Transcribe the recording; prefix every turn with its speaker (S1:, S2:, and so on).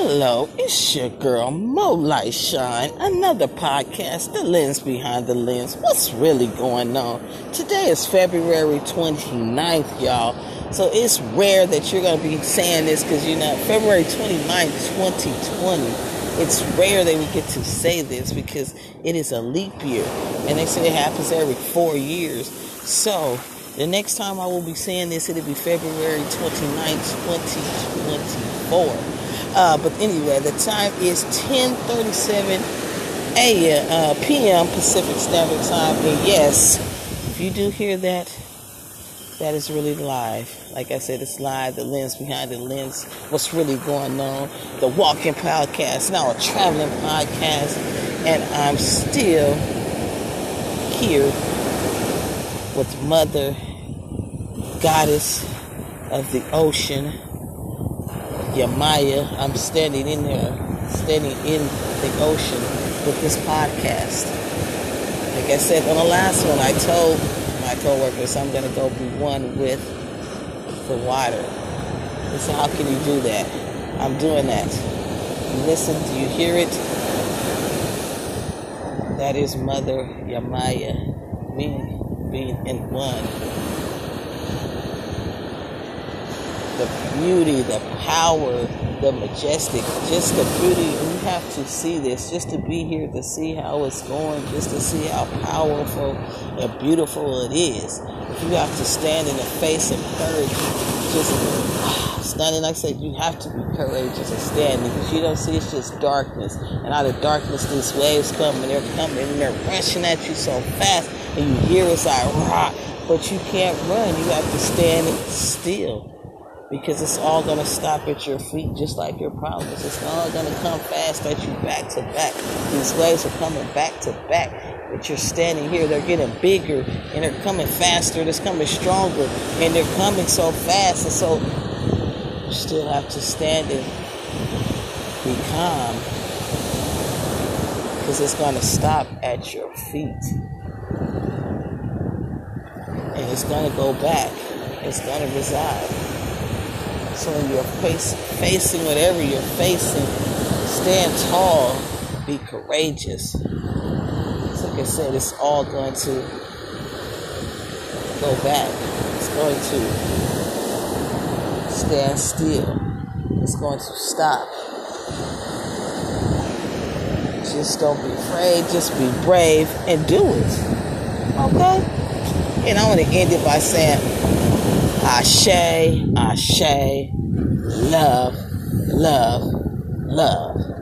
S1: Hello, it's your girl Molite Shine, another podcast, The Lens Behind the Lens. What's really going on? Today is February 29th, y'all. So it's rare that you're going to be saying this because, you know, February 29th, 2020, it's rare that we get to say this because it is a leap year. And they say it happens every four years. So the next time I will be saying this, it'll be February 29th, 2024. Uh, but anyway, the time is 10:37 a.m. Uh, p.m. Pacific Standard Time. And yes, if you do hear that, that is really live. Like I said, it's live. The lens behind the lens. What's really going on? The walking podcast, now a traveling podcast, and I'm still here with Mother Goddess of the Ocean Yemaya. I'm standing in there, standing in the ocean with this podcast. Like I said on the last one, I told my coworkers I'm going to go be one with the water. They said, how can you do that? I'm doing that. Listen, do you hear it? That is Mother Yemaya me being in one the beauty, the power, the majestic, just the beauty. You have to see this, just to be here to see how it's going, just to see how powerful and beautiful it is. You have to stand in the face of courage, just ah, standing, like I said, you have to be courageous and stand because you don't see it's just darkness. And out of darkness, these waves come and they're coming and they're rushing at you so fast, and you hear it's like rock, but you can't run. You have to stand still because it's all going to stop at your feet just like your problems. It's all going to come fast at you back to back. These waves are coming back to back, but you're standing here. They're getting bigger and they're coming faster. They're coming stronger and they're coming so fast. And so you still have to stand and be calm because it's going to stop at your feet. And it's going to go back. It's going to reside. So when you're face, facing whatever you're facing, stand tall, be courageous. Like I said, it's all going to go back. It's going to stand still. It's going to stop. Just don't be afraid. Just be brave and do it. Okay? And I want to end it by saying, Ashe, Ashe, love, love, love.